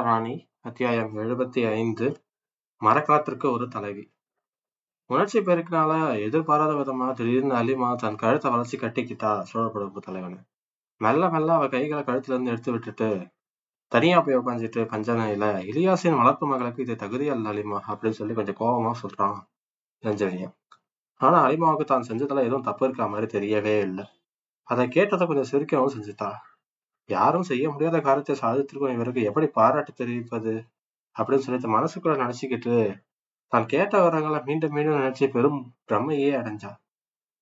ராணி அத்தியாயம் எழுபத்தி ஐந்து மரக்காத்திற்கு ஒரு தலைவி. உணர்ச்சி பெருக்கினால எதிர்பாராத விதமா திடீர்னு அலிமா தன் கழுத்தை வளர்ச்சி கட்டிக்கிட்டா சோழப்படுப்பு தலைவனு. மெல்ல மெல்ல அவ கைகளை கழுத்துல இருந்து எடுத்து விட்டுட்டு தனியா போய் உட்காந்துட்டு பஞ்சனையில இலியாசின் வளர்ப்பு மகளுக்கு இது தகுதி அல்ல அலிமா அப்படின்னு சொல்லி கொஞ்சம் கோபமா சொல்றான் ரஞ்சனியம் ஆனா அலிமாவுக்கு தான் செஞ்சதுல எதுவும் தப்பு இருக்கா மாதிரி தெரியவே இல்லை. அதை கேட்டதை கொஞ்சம் சிரிக்கவும் செஞ்சுட்டா. யாரும் செய்ய முடியாத காரியத்தை சாதித்திருக்கும் இவருக்கு எப்படி பாராட்டு தெரிவிப்பது? அப்படின்னு சொல்லிட்டு மனசுக்குள்ள நினைச்சுக்கிட்டு தான் கேட்ட வரங்களை மீண்டும் மீண்டும் நினைச்சு பெரும் பிரம்மையே அடைஞ்சா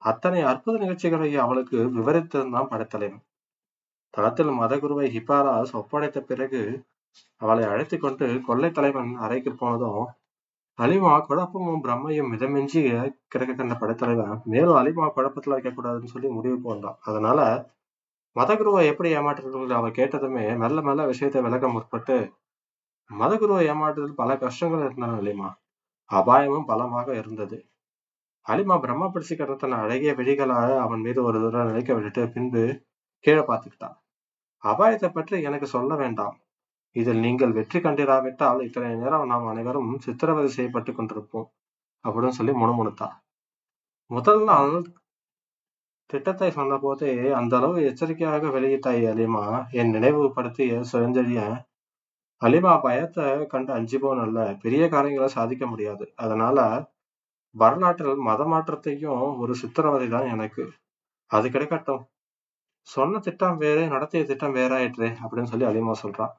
அத்தனை அற்புத நிகழ்ச்சிகளை அவளுக்கு விவரித்திருந்தான் படைத்தலைவன். தளத்தில் மதகுருவை ஹிப்பாராஸ் ஒப்படைத்த பிறகு அவளை அழைத்து கொண்டு கொள்ளை தலைவன் அறைக்கு போனதும் அலிமா குழப்பமும் பிரம்மையும் மிதமிஞ்சி கிடக்க கண்ட படைத்தலைவன் மேலும் அலிமா குழப்பத்துல வைக்கக்கூடாதுன்னு சொல்லி முடிவு வந்தான். அதனால மதகுருவை எப்படி ஏமாற்றுறதுங்கிற அவ கேட்டதுமே மெல்ல மெல்ல விஷயத்தை விளக்க முற்பட்டு மதகுருவை ஏமாற்றுறதில் பல கஷ்டங்கள் இருந்தன அலிமா அபாயமும் பலமாக இருந்தது. அலிமா பிரம்மா பிடிச்சு தன் அழகிய விழிகளாக அவன் மீது ஒரு தூரம் நினைக்க விட்டுட்டு பின்பு கீழே பார்த்துக்கிட்டான். அபாயத்தை பற்றி எனக்கு சொல்ல வேண்டாம். இதில் நீங்கள் வெற்றி கண்டிராவிட்டால் இத்தனை நேரம் நாம் அனைவரும் சித்திரவதை செய்யப்பட்டு கொண்டிருப்போம் அப்படின்னு சொல்லி முணுமுணுத்தா முதல் நாள் திட்டத்தை சொன்ன போதே அந்த அளவு எச்சரிக்கையாக வெளியிட்டாய் அலிமா. என் நினைவுபடுத்திய சுயஞ்சலிய அலிமா பயத்தை கண்டு அஞ்சு போனல்ல பெரிய காரியங்களை சாதிக்க முடியாது. அதனால வரலாற்றில் மத மாற்றத்தையும் ஒரு சித்திரவதை தான் எனக்கு. அது கிடைக்கட்டும். சொன்ன திட்டம் வேறு நடத்திய திட்டம் வேறாயிற்று அப்படின்னு சொல்லி அலிமா சொல்றான்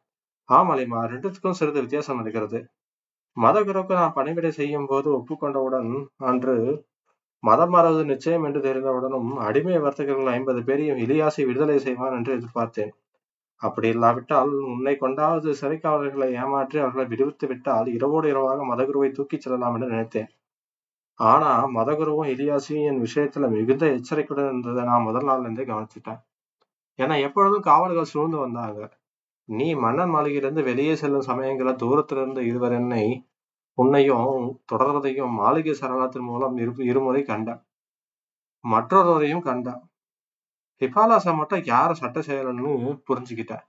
ஆம் அலிமா ரெண்டுத்துக்கும் சிறிது வித்தியாசம் இருக்கிறது. மதகுருக்கு நான் பணிவிடை செய்யும் போது ஒப்புக்கொண்டவுடன் அன்று மதம் மாறுவது நிச்சயம் என்று தெரிந்தவுடனும் அடிமை வர்த்தகர்கள் ஐம்பது பேரையும் இலியாசி விடுதலை செய்வான் என்று எதிர்பார்த்தேன். அப்படி இல்லாவிட்டால் உன்னை கொண்டாவது சிறைக்காவலர்களை ஏமாற்றி அவர்களை விடுவித்து விட்டால் இரவோடு இரவாக மதகுருவை தூக்கிச் செல்லலாம் என்று நினைத்தேன். ஆனா மதகுருவும் இலியாசியும் என் விஷயத்துல மிகுந்த எச்சரிக்கையுடன் இருந்ததை நான் முதல் நாள்ல இருந்தே கவனிச்சுட்டேன். ஏன்னா எப்பொழுதும் காவல்கள் சூழ்ந்து வந்தாங்க. நீ மன்னன் மாளிகையிலிருந்து வெளியே செல்லும் சமயங்களை தூரத்திலிருந்து இருவர் என்னை உன்னையும் தொடர்வதையும் மாளிகை சரணத்தின் மூலம் இரு இருமுறை கண்டான். மற்றொருவரையும் கண்டான். ஹிபாலாசா மட்டும் யார சட்ட செயலன்னு புரிஞ்சுக்கிட்டான்.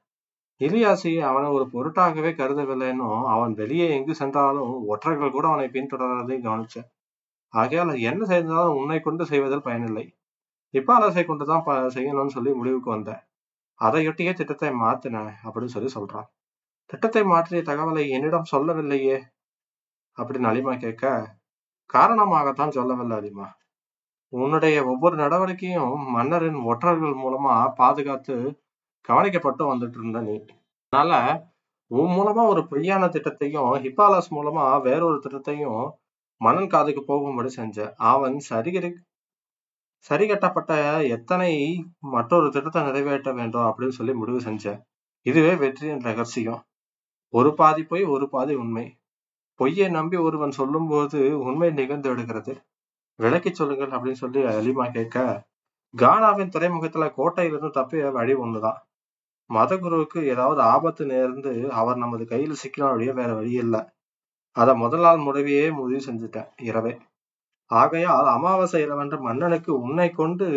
இலியாசி அவனை ஒரு பொருட்டாகவே கருதவில்லைன்னும் அவன் வெளியே எங்கு சென்றாலும் ஒற்றர்கள் கூட அவனை பின்தொடர்றதையும் கவனிச்சேன். ஆகையால் என்ன செய்தாலும் உன்னை கொண்டு செய்வதில் பயனில்லை. ஹிபாலாசை கொண்டுதான் செய்யணும்னு சொல்லி முடிவுக்கு வந்தேன். அதையொட்டியே திட்டத்தை மாத்தினேன் அப்படின்னு சொல்லி சொல்றான். திட்டத்தை மாற்றிய தகவலை என்னிடம் சொல்லவில்லையே. அப்படின்னு அலிமா கேட்க காரணமாகத்தான் சொல்லவில்லை அலிமா உன்னுடைய ஒவ்வொரு நடவடிக்கையும் மன்னரின் ஒற்றர்கள் மூலமா பாதுகாத்து கவனிக்கப்பட்டு வந்துட்டு இருந்த நீ. அதனால உன் மூலமா ஒரு பொய்யான திட்டத்தையும் ஹிப்பாலாஸ் மூலமா வேறொரு திட்டத்தையும் மன்னன் காதுக்கு போகும்படி செஞ்ச அவன் சரிகரி சரி கட்டப்பட்ட எத்தனை மற்றொரு திட்டத்தை நிறைவேற்ற வேண்டும் அப்படின்னு சொல்லி முடிவு செஞ்சேன் இதுவே வெற்றியின் ரகசியம். ஒரு பாதி போய் ஒரு பாதி உண்மை. பொய்யை நம்பி ஒருவன் சொல்லும் போது உண்மை நிகழ்ந்து விடுகிறது. விளக்கி சொல்லுங்கள் அப்படின்னு சொல்லி அலிமா கேட்க கானாவின் துறைமுகத்துல கோட்டையிலிருந்து தப்பிய வழி ஒண்ணுதான். மதகுருவுக்கு ஏதாவது ஆபத்து நேர்ந்து அவர் நமது கையில வழியே வேற வழி இல்லை. அதை முதல் நாள் முடிவையே முடிவு செஞ்சுட்டேன் இரவே. ஆகையால் அமாவாசை இரவென்ற மன்னனுக்கு உன்னை கொண்டு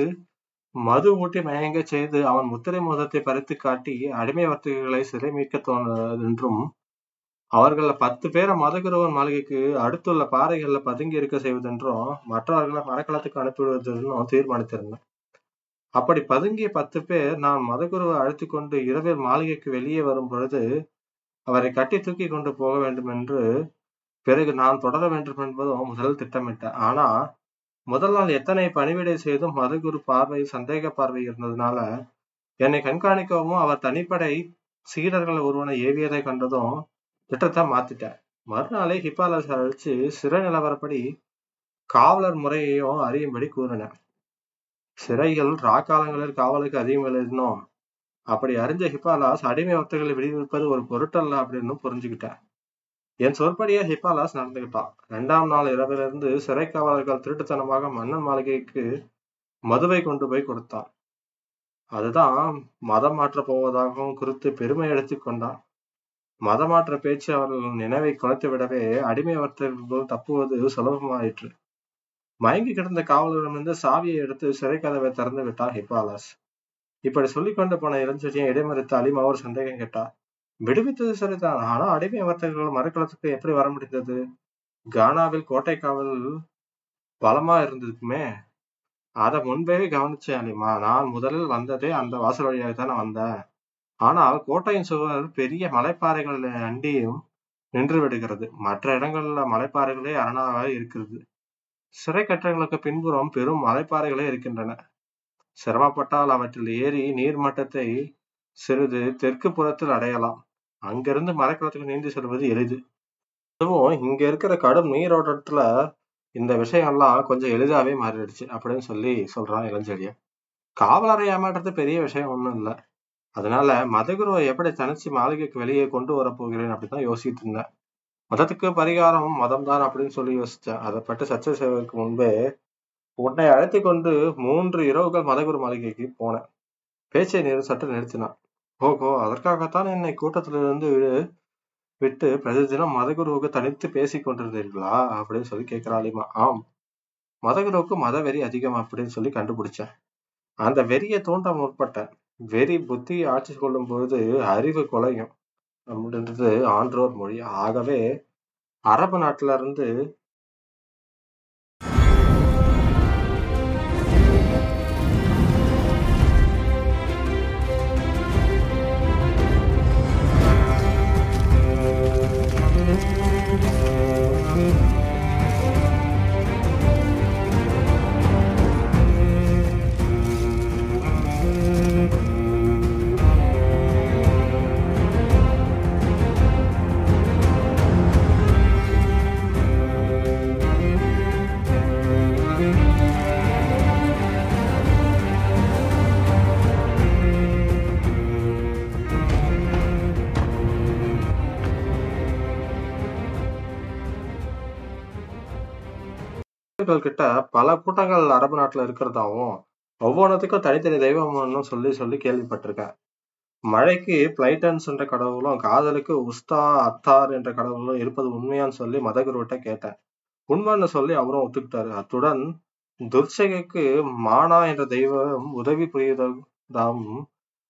மது ஊட்டி மயங்க செய்து அவன் முத்திரை மோதத்தை பறித்து காட்டி அடிமை வர்த்தகர்களை சிறை மீட்க தோன்றதென்றும் அவர்கள பத்து பேரை மதகுருவன் மாளிகைக்கு அடுத்துள்ள பாறைகளில் பதுங்கி இருக்க செய்வதென்றும் மற்றவர்களை மரக்களத்துக்கு அனுப்பிவிடுவதென்றும் தீர்மானித்திருந்தேன். அப்படி பதுங்கிய பத்து பேர் நான் மதகுருவை அழைத்து கொண்டு இரவில் மாளிகைக்கு வெளியே வரும் பொழுது அவரை கட்டி தூக்கி கொண்டு போக வேண்டும் என்று பிறகு நான் தொடர வேண்டும் என்பதும் முதல் திட்டமிட்டேன். ஆனா முதல் நாள் எத்தனை பணிவிடை செய்தும் மதகுரு பார்வை சந்தேக பார்வை இருந்ததுனால என்னை கண்காணிக்கவும் அவர் தனிப்படை சீடர்கள் ஒருவனை ஏவியதை கண்டதும் திட்டத்தை மாத்திட்டேன். மறுநாளே ஹிப்பாலஸ் அழைச்சு சிறை நிலவரப்படி காவலர் முறையையும் அறியும்படி கூறினேன். சிறைகள் ராக்காலங்களில் காவலுக்கு அதிகம் இருந்தோம் அப்படி அறிஞ்ச ஹிப்பாலாஸ் அடிமை வர்த்தகளை விடுவிப்பது ஒரு பொருட்டல்ல அப்படின்னு புரிஞ்சுக்கிட்டேன். என் சொற்படியே ஹிப்பாலாஸ் நடந்துகிட்டான். இரண்டாம் நாள் இரவிலிருந்து சிறை காவலர்கள் திருட்டுத்தனமாக மன்னன் மாளிகைக்கு மதுவை கொண்டு போய் கொடுத்தான். அதுதான் மதம் மாற்ற போவதாகவும் குறித்து பெருமை எடுத்துக் கொண்டான். மதமாற்ற பேச்சு அவர்கள் நினைவை குலைத்து விடவே அடிமை வர்த்தகர்கள் தப்புவது சுலபமாயிற்று. மயங்கி கிடந்த காவலரிடமிருந்து சாவியை எடுத்து சிறை கதவை திறந்து விட்டார் ஹிப்பாலாஸ். இப்படி சொல்லிக் கொண்டு போன இளஞ்செடியை இடைமறித்து அலிம் அவர் சந்தேகம் கேட்டார். விடுவித்தது சரிதான். ஆனா அடிமை வர்த்தகர்கள் மறுக்களத்துக்கு எப்படி வர முடிந்தது? கானாவில் கோட்டை காவல் பலமா இருந்திருக்குமே? அதை முன்பே கவனிச்சேன் அலிமா நான் முதலில் வந்ததே அந்த வாசல் வழியாக தான் வந்தேன். ஆனால் கோட்டையின் சுவர் பெரிய மலைப்பாறைகள் அண்டியும் நின்று விடுகிறது. மற்ற இடங்கள்ல மலைப்பாறைகளே அரணாக இருக்கிறது. சிறை கட்டங்களுக்கு பின்புறம் பெரும் மலைப்பாறைகளே இருக்கின்றன. சிரமப்பட்டால் அவற்றில் ஏறி நீர்மட்டத்தை சிறிது தெற்கு புறத்தில் அடையலாம். அங்கிருந்து மலைக்குளத்துக்கு நீந்தி செல்வது எளிது. அதுவும் இங்க இருக்கிற கடும் நீரோட்டத்துல இந்த விஷயம்லாம் கொஞ்சம் எளிதாவே மாறிடுச்சு அப்படின்னு சொல்லி சொல்றான் இளஞ்செழியன். காவலரை ஏமாற்றுறது பெரிய விஷயம் ஒன்றும் இல்லை. அதனால மதகுருவை எப்படி தனிச்சு மாளிகைக்கு வெளியே கொண்டு வர போகிறேன் அப்படின்னு யோசிச்சுட்டு இருந்தேன். மதத்துக்கு பரிகாரம் மதம் தான் அப்படின்னு சொல்லி யோசிச்சேன். அதை பற்றி சர்ச்சை செய்வதற்கு முன்பே உன்னை அழைத்து கொண்டு மூன்று இரவுகள் மதகுரு மாளிகைக்கு போனேன். பேச்சை நிறு சற்று நிறுத்தினான். ஓஹோ அதற்காகத்தான் என்னை கூட்டத்திலிருந்து விட்டு பிரதிதினம் மதகுருவுக்கு தனித்து பேசிக் கொண்டிருந்தீர்களா அப்படின்னு சொல்லி கேட்கிறாளிமா. ஆம் மதகுருவுக்கு மத வெறி அதிகம் அப்படின்னு சொல்லி கண்டுபிடிச்சேன். அந்த வெறியை தூண்ட முற்பட்டேன். வெறி புத்தி ஆட்சி கொள்ளும் பொழுது அறிவு கொலையும். அப்படின்றது ஆன்றோர் மொழி. ஆகவே அரபு நாட்டுல இருந்து கிட்ட பல கூட்டங்கள் அரபு நாட்டுல இருக்கிறதாவும் ஒவ்வொன்றத்துக்கும் தனித்தனி தெய்வம்னு சொல்லி சொல்லி கேள்விப்பட்டிருக்கேன். மழைக்கு பிளைட்டன்ஸ் என்ற கடவுளும் காதலுக்கு உஸ்தா அத்தார் என்ற கடவுளும் இருப்பது உண்மையான்னு சொல்லி மதகுருவிட்ட கேட்டேன். உண்மைன்னு சொல்லி அவரும் ஒத்துக்கிட்டாரு. அத்துடன் துர்ச்சகைக்கு மானா என்ற தெய்வம் உதவி புரியுதாகவும்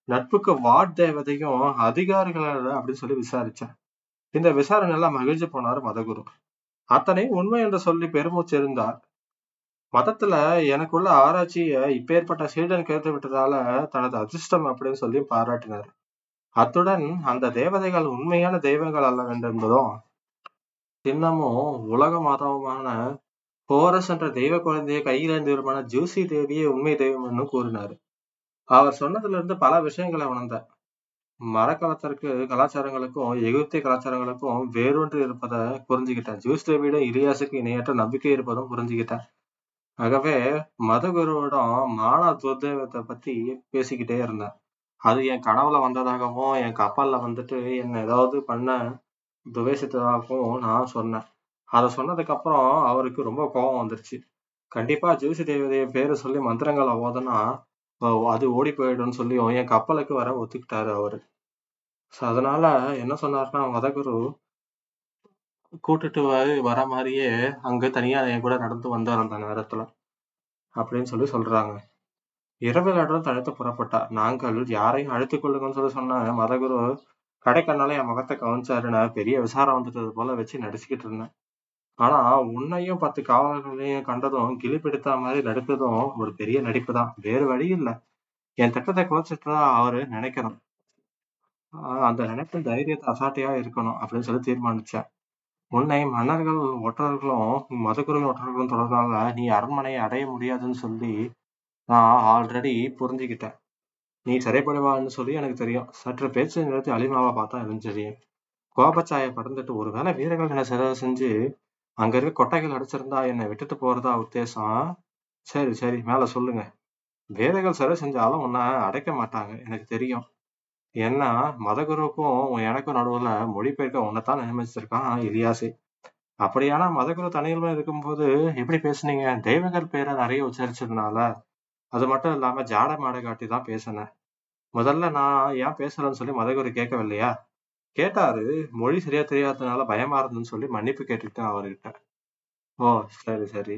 நட்புக்கு வாட் தேவதையும் அதிகாரிகள் அப்படின்னு சொல்லி விசாரிச்சேன். இந்த விசாரணை எல்லாம் மகிழ்ச்சி போனார் மதகுரு. அத்தனை உண்மை என்று சொல்லி பெருமூச்சு இருந்தார் மதத்துல எனக்குள்ள ஆராய்ச்சிய இப்பேற்பட்ட சீடன் கேட்டு விட்டதால தனது அதிர்ஷ்டம் அப்படின்னு சொல்லி பாராட்டினார். அத்துடன் அந்த தேவதைகள் உண்மையான தெய்வங்கள் அல்ல என்பதும் சின்னமும் உலக மாதாவுமான போரஸ் என்ற தெய்வ குழந்தையை கையிலேந்து வருமான ஜூசி தேவியே உண்மை தெய்வம் என்று கூறினார். அவர் சொன்னதுல இருந்து பல விஷயங்களை உணர்ந்தார். மரக்கலத்திற்கு கலாச்சாரங்களுக்கும் எகிப்திய கலாச்சாரங்களுக்கும் வேறொன்று இருப்பதை புரிஞ்சுக்கிட்டேன் ஜூஸ் தேவியிடம் இலியாசுக்கு இணையற்ற நம்பிக்கை இருப்பதும் புரிஞ்சுக்கிட்டேன் ஆகவே மதகுருவிடம் மானா துர்தேவத்தை பத்தி பேசிக்கிட்டே இருந்தேன். அது என் கனவுல வந்ததாகவும் என் கப்பல்ல வந்துட்டு என்ன ஏதாவது பண்ண துவேஷித்ததாகவும் நான் சொன்னேன். அதை சொன்னதுக்கு அப்புறம் அவருக்கு ரொம்ப கோபம் வந்துருச்சு. கண்டிப்பா ஜோசி தேவதைய பேரு சொல்லி மந்திரங்களை ஓதனா அது ஓடி போயிடும்னு சொல்லி என் கப்பலுக்கு வர ஒத்துக்கிட்டாரு அவரு. அதனால என்ன சொன்னாருன்னா மதகுரு கூட்டிட்டு வர மாதிரியே அங்க தனியா என் கூட நடந்து வந்தார் அந்த நேரத்துல. அப்படின்னு சொல்லி சொல்றாங்க. இரவிலாட்டம் தடுத்து புறப்பட்டா நாங்கள் யாரையும் அழைத்துக் கொள்ளுங்கன்னு சொல்லி சொன்ன மதகுரு கடைக்கண்ணால என் முகத்தை கவனிச்சாருன்னு பெரிய விசாரம் வந்துட்டது போல வச்சு நடிச்சுக்கிட்டு இருந்தேன். ஆனா உன்னையும் பத்து காவலர்களையும் கண்டதும் கிளி பிடித்த மாதிரி நடிப்பதும் ஒரு பெரிய நடிப்பு தான் வேறு வழி இல்லை. என் திட்டத்தை குறைச்சிட்டு அவரு நினைக்கணும். அந்த நினைப்பு தைரியத்தை அசாட்டையா இருக்கணும் அப்படின்னு சொல்லி தீர்மானிச்சேன். உன்னை மன்னர்கள் ஒற்றர்களும் மதகுருவின் ஒற்றர்களும் தொடர்னால நீ அரண்மனையை அடைய முடியாதுன்னு சொல்லி நான் ஆல்ரெடி புரிஞ்சுக்கிட்டேன். நீ சரிப்படுவான்னு சொல்லி எனக்கு தெரியும். சற்று பேச்சு நிறுத்தி அலிமாவை பார்த்தா தெரியும் கோபச்சாய பறந்துட்டு ஒருவேளை வீரர்கள் என்ன சிறை செஞ்சு அங்க இருக்க கொட்டைகள் அடிச்சிருந்தா என்னை விட்டுட்டு போறதா உத்தேசம்? சரி சரி மேல சொல்லுங்க. வீரர்கள் சிறை செஞ்சாலும் உன்னை அடைக்க மாட்டாங்க எனக்கு தெரியும். ஏன்னா மதகுருவுக்கும் எனக்கும் நடுவுல மொழிபெயர்க்க உன்னைத்தான் நியமிச்சிருக்கான் இலியாசி. அப்படியானா மதகுரு தனியுரிமை இருக்கும்போது எப்படி பேசுனீங்க? தெய்வங்கள் பேரை நிறைய உச்சரிச்சதுனால. அது மட்டும் இல்லாம ஜாட மாடை காட்டி தான் பேசினேன். முதல்ல நான் ஏன் பேசுறேன்னு சொல்லி மதகுரு கேட்கவில்லையா? கேட்டாரு மொழி சரியா தெரியாததுனால பயமா இருந்ததுன்னு சொல்லி மன்னிப்பு கேட்டுக்கிட்டேன் அவர்கிட்ட. ஓ சரி சரி.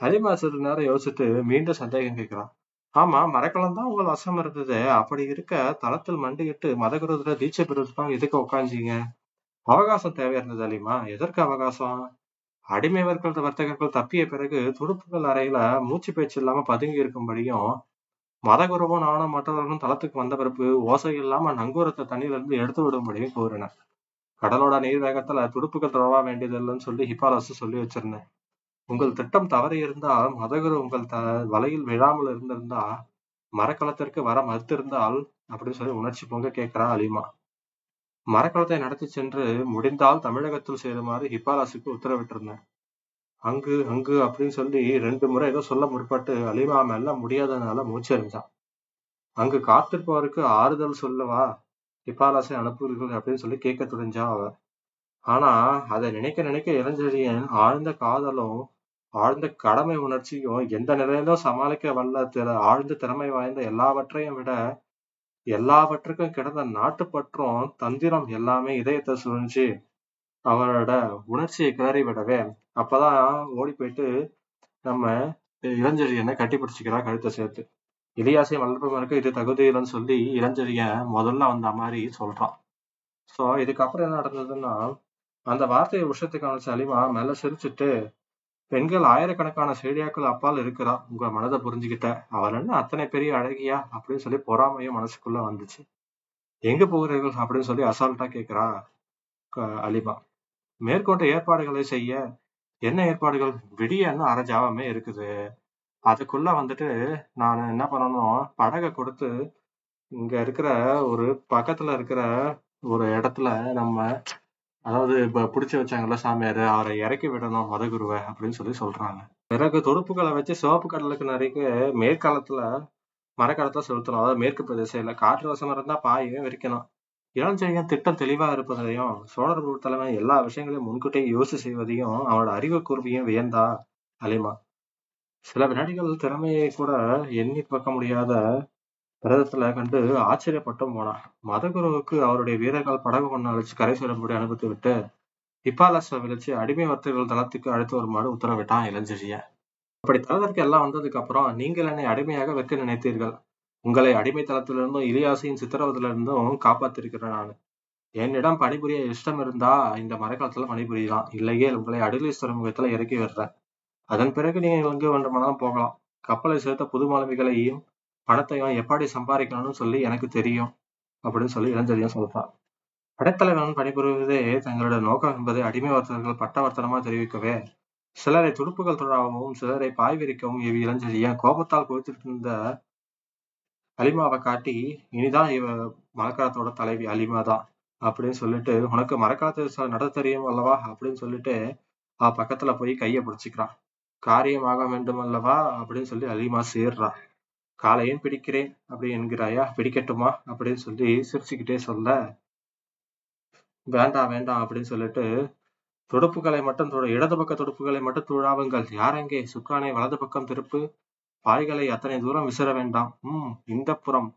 ஹரிமா சிறு நேரம் யோசிச்சுட்டு மீண்டும் சந்தேகம் கேட்கிறான். ஆமா, மரக்கலம் தான் உங்கள் வசம் இருந்தது. அப்படி இருக்க, தளத்தில் மண்டியிட்டு மதகுருவுல தீட்சை பெறுவதுதான் எதுக்கு உட்காந்தீங்க அவகாசம் தேவை இருந்தது அலிமா. எதற்கு அவகாசம்? அடிமை வர்க்க வர்த்தகர்கள் தப்பிய பிறகு துடுப்புகள் அறையில மூச்சு பேச்சு இல்லாம பதுங்கி இருக்கும்படியும், மதகுருவும் நானும் மற்றவர்களும் தளத்துக்கு வந்த பிறப்பு ஓசை இல்லாம நங்கூரத்தை தண்ணியில இருந்து எடுத்து விடும்படியும் கூறினேன். கடலோட நீர் வேகத்துல துடுப்புகள் துழவ வேண்டியதில்லைன்னு சொல்லி ஹிபாலசு சொல்லி வச்சிருந்தேன். உங்கள் திட்டம் தவறி இருந்தால், மதகுரு உங்கள் த வலையில் விழாமல் இருந்திருந்தா, மரக்கலத்திற்கு வர மறுத்திருந்தால் அப்படின்னு சொல்லி உணர்ச்சி பொங்க கேட்கிறா அலிமா. மரக்கலத்தை நடத்தி சென்று முடிந்தால் தமிழகத்தில் சேருமாறு ஹிப்பாலாசுக்கு உத்தரவிட்டிருந்தேன். அங்கு, அங்கு அப்படின்னு சொல்லி ரெண்டு முறை ஏதோ சொல்ல முற்பட்டு அலிமா மெல்ல முடியாதனால மூச்செறிஞ்சான். அங்கு காத்திருப்பவருக்கு ஆறுதல் சொல்லவா ஹிப்பாலாசை அனுப்புவீர்கள் அப்படின்னு சொல்லி கேட்க துணிஞ்சா அவ. ஆனா, அதை நினைக்க நினைக்க இளஞ்செழியன் ஆழ்ந்த காதலும், ஆழ்ந்த கடமை உணர்ச்சியும் எந்த நிலையிலும் சமாளிக்க வல்ல திற ஆழ்ந்த திறமை வாய்ந்த எல்லாவற்றையும் விட, எல்லாவற்றுக்கும் கிடந்த நாட்டுப்பற்றும், தந்திரம் எல்லாமே இதயத்தை சுழன்று அவரோட உணர்ச்சியை கிளறி விடவே, அப்பதான் ஓடி போயிட்டு நம்ம இளஞ்செழியனை கட்டி பிடிச்சுக்கிறா கழுத்தை சேர்த்து. இலியாசையும் வளர்ப்பவனுக்கு இது தகுதி இல்லைன்னு சொல்லி இளஞ்செழியன் முதல்ல வந்த மாதிரி சொல்றான். சோ இதுக்கப்புறம் என்ன நடந்ததுன்னா, அந்த வார்த்தையை உஷத்துக்கு கவனிச்ச அலிமா மேல சிரிச்சுட்டு, பெண்கள் ஆயிரக்கணக்கான செடியாக்கள் அப்பால் இருக்கிறா. உங்க மனதை புரிஞ்சுகிட்ட. அவள் என்ன அத்தனை பெரிய அழகியா? அப்படின்னு சொல்லி பொறாமையும் மனசுக்குள்ள வந்துச்சு. எங்க போகிறீர்கள்? அப்படின்னு சொல்லி அசால்ட்டா கேட்கிறா க மேற்கொண்ட ஏற்பாடுகளை செய்ய. என்ன ஏற்பாடுகள்? விடிய இன்னும் அரைஜாவமே இருக்குது. அதுக்குள்ள வந்துட்டு நான் என்ன பண்ணணும், படகை கொடுத்து இங்க இருக்கிற ஒரு பக்கத்துல இருக்கிற ஒரு இடத்துல நம்ம அதாவது இப்ப புடிச்சு வச்சாங்கல்ல சாமியாரு, அவரை இறக்கி விடணும் மதகுருவை அப்படின்னு சொல்லி சொல்றாங்க. பிறகு துடுப்புகளை வச்சு சிவப்பு கடலுக்கு நிறைய மேற்காலத்துல மரக்காலத்துல செலுத்தணும். அதாவது மேற்கு பிரதேசத்துல காற்று வசம் இருந்தா பாயவே விரிக்கணும். இளஞ்செழியன் திட்டம் தெளிவா இருப்பதையும், சோழர் தலைமை எல்லா விஷயங்களையும் முன்கூட்டியே யோசி செய்வதையும், அவனோட அறிவு கூர்மையும் வியந்தா அலிமா. சில வினாடிகள் திறமையை கூட எண்ணி பார்க்க முடியாத பிரதத்துல கண்டு ஆச்சரியப்பட்டும் போனான். மதகுருவுக்கு அவருடைய வீரர்கள் படகு ஒண்ணு அழைச்சு கரை சேரும்படி அனுமதி விட்டு, ஹிப்பாலஸை விழிச்சு அடிமை வர்த்தகர்கள் தளத்துக்கு அழைத்து வருமாறு உத்தரவிட்டான் இளஞ்செழியன். அப்படி தளத்திற்கு எல்லாம் வந்ததுக்கு அப்புறம், நீங்கள் என்னை அடிமையாக வைக்க நினைத்தீர்கள். உங்களை அடிமை தளத்திலிருந்தும், இலியாசின் சித்திரவதையிலிருந்தும் காப்பாத்திருக்கிறேன் நானு. என்னிடம் பணிபுரிய இஷ்டம் இருந்தா இந்த மரக்காலத்துல பணிபுரியலாம். இல்லையே உங்களை அடிலிஸ் துறைமுகத்துல இறக்கி விடுறேன். அதன் பிறகு நீங்கள் எங்கு வேண்டுமானாலும் போகலாம். கப்பலை சேர்த்த புது மாலுமிகளையும், பணத்தையும் எப்படி சம்பாதிக்கணும்னு சொல்லி எனக்கு தெரியும். அப்படின்னு சொல்லி இளஞ்செழியன் சொல்றான். படைத்தலைவன் பணிபுரிவதே தங்களோட நோக்கம் என்பதை அடிமை வர்த்தகர்கள் பட்டவர்த்தனமா தெரிவிக்கவே, சிலரை துடுப்புகள் தொழாவும், சிலரை பாய் விரிக்கவும் இவ் இளஞ்செழியன் கோபத்தால் இருந்த அலிமாவை காட்டி, இனிதான் இவ மரக்கலத்தோட தலைவி அலிமா தான் அப்படின்னு சொல்லிட்டு, உனக்கு மரக்கலத்தை நடத்த தெரியும் அல்லவா? அப்படின்னு சொல்லிட்டு அவ பக்கத்துல போய் கையை பிடிச்சிக்கிறான் காரியம் ஆக வேண்டும் அல்லவா? அப்படின்னு சொல்லி அலிமா சேர்றா. காலையும் பிடிக்கிறேன் அப்படி என்கிறாயா? பிடிக்கட்டுமா? அப்படின்னு சொல்லி சிரிச்சுக்கிட்டே சொல்ல, வேண்டாம் வேண்டாம் அப்படின்னு சொல்லிட்டு, துடுப்புகளை மட்டும் இடது பக்க துடுப்புகளை மட்டும் துழாவுங்கள். யாரெங்கே? சுக்கானை வலது பக்கம் திருப்பு. பாய்களை அத்தனை தூரம் விசிற வேண்டாம். உம் இந்த புறம்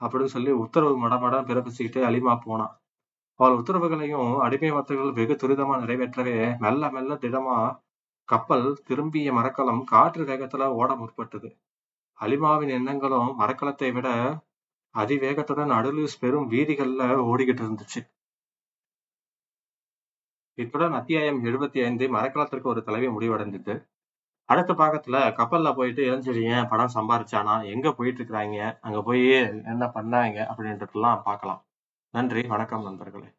அப்படின்னு சொல்லி உத்தரவு மடமடம் பிறப்பிச்சுக்கிட்டே அலிமா போனான். அவள் உத்தரவுகளையும் அடிமை வார்த்தைகள் வெகு துரிதமா நிறைவேற்றவே, மெல்ல மெல்ல திடமா கப்பல் திரும்பிய மரக்கலம் காற்று வேகத்துல ஓட முற்பட்டது. அலிமாவின் எண்ணங்களும் மரக்கலத்தை விட அதிவேகத்துடன் அடலூஸ் பெரும் வீதிகள்ல ஓடிக்கிட்டு இருந்துச்சு. இத்துடன் அத்தியாயம் 75 மரக்கலத்திற்கு ஒரு தலைவி முடிவடைந்தது. அடுத்த பாகத்துல கப்பல்ல போயிட்டு இளஞ்செழியன் பணம் சம்பாரிச்சானா? எங்க போயிட்டு இருக்கிறாங்க? அங்க போய் என்ன பண்ணாங்க? அப்படின்றதுலாம் பார்க்கலாம். நன்றி, வணக்கம் நண்பர்களே.